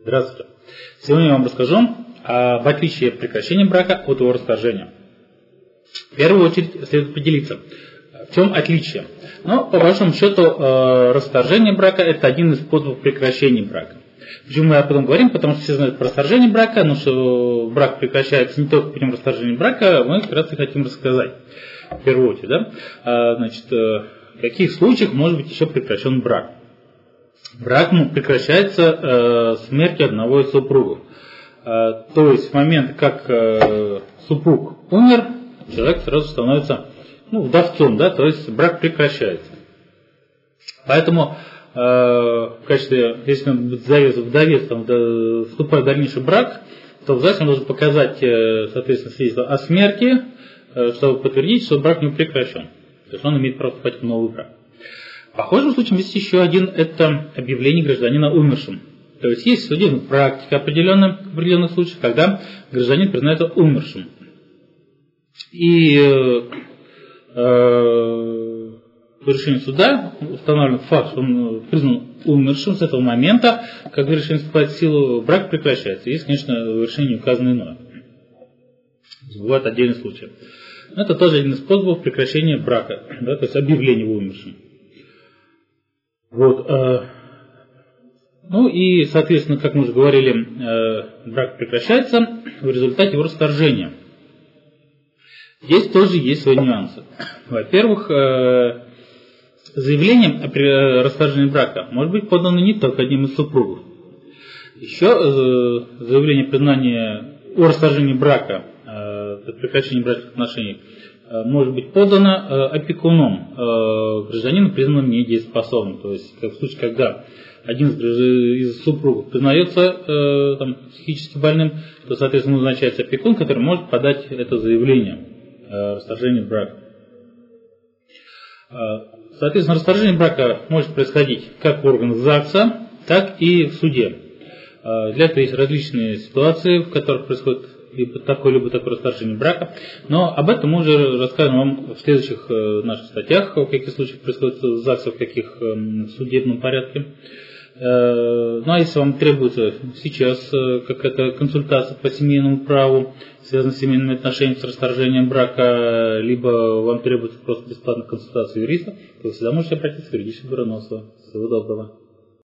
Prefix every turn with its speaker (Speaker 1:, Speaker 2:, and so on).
Speaker 1: Здравствуйте. Сегодня я вам расскажу об отличии прекращения брака от его расторжения. В первую очередь следует поделиться, в чем отличие. Но по большому счету э, расторжение брака это один из способов прекращения брака. Почему мы об этом говорим? Потому что все знают про расторжение брака, но что брак прекращается не только путем расторжения брака, мы как раз и хотим рассказать. В первую очередь, да? А, значит, э, в каких случаях может быть еще прекращен брак? Брак прекращается э, смертью одного из супругов. Э, то есть в момент, как э, супруг умер, человек сразу становится ну, вдовцом, да, то есть брак прекращается. Поэтому э, в качестве, если он будет завес, вдовец, там, да, вступает в дальнейший брак, то обязательно должен показать, э, соответственно, свидетельство о смерти, э, чтобы подтвердить, что брак не прекращен. То есть он имеет право вступать в новый брак. Похожим случаем есть еще один, это объявление гражданина умершим. То есть есть судебная практика определенная, в определенных случаях, когда гражданин признается умершим. И э, э, по решению суда установлен факт, что он признан умершим с этого момента, как решение вступает в силу, брак прекращается. Есть, конечно, в решении указано иное. Бывают отдельные случаи. Это тоже один из способов прекращения брака, да, то есть объявление умершим. Вот, э, ну и, соответственно, как мы уже говорили, э, брак прекращается в результате его расторжения. Здесь тоже есть свои нюансы. Во-первых, э, заявление о расторжении брака может быть подано не только одним из супругов. Еще э, заявление признания о расторжении брака, э, прекращении брачных отношений Э, может быть подано э, опекуном э, гражданина, признанным недееспособным. То есть в случае, когда один из супругов признается там, психически больным, то, соответственно, назначается опекун, который может подать это заявление о расторжении брака. Соответственно, расторжение брака может происходить как в органах ЗАГСа, так и в суде. Для этого есть различные ситуации, в которых происходит либо такое, либо такое расторжение брака. Но об этом мы уже расскажем вам в следующих э, наших статьях, в каких случаях происходит ЗАГС, в каких эм, судебном порядке. Э, ну а если вам требуется сейчас э, какая-то консультация по семейному праву, связанная с семейными отношениями, с расторжением брака, либо вам требуется просто бесплатная консультация юриста, то вы всегда можете обратиться в юридическое бюро. Всего доброго.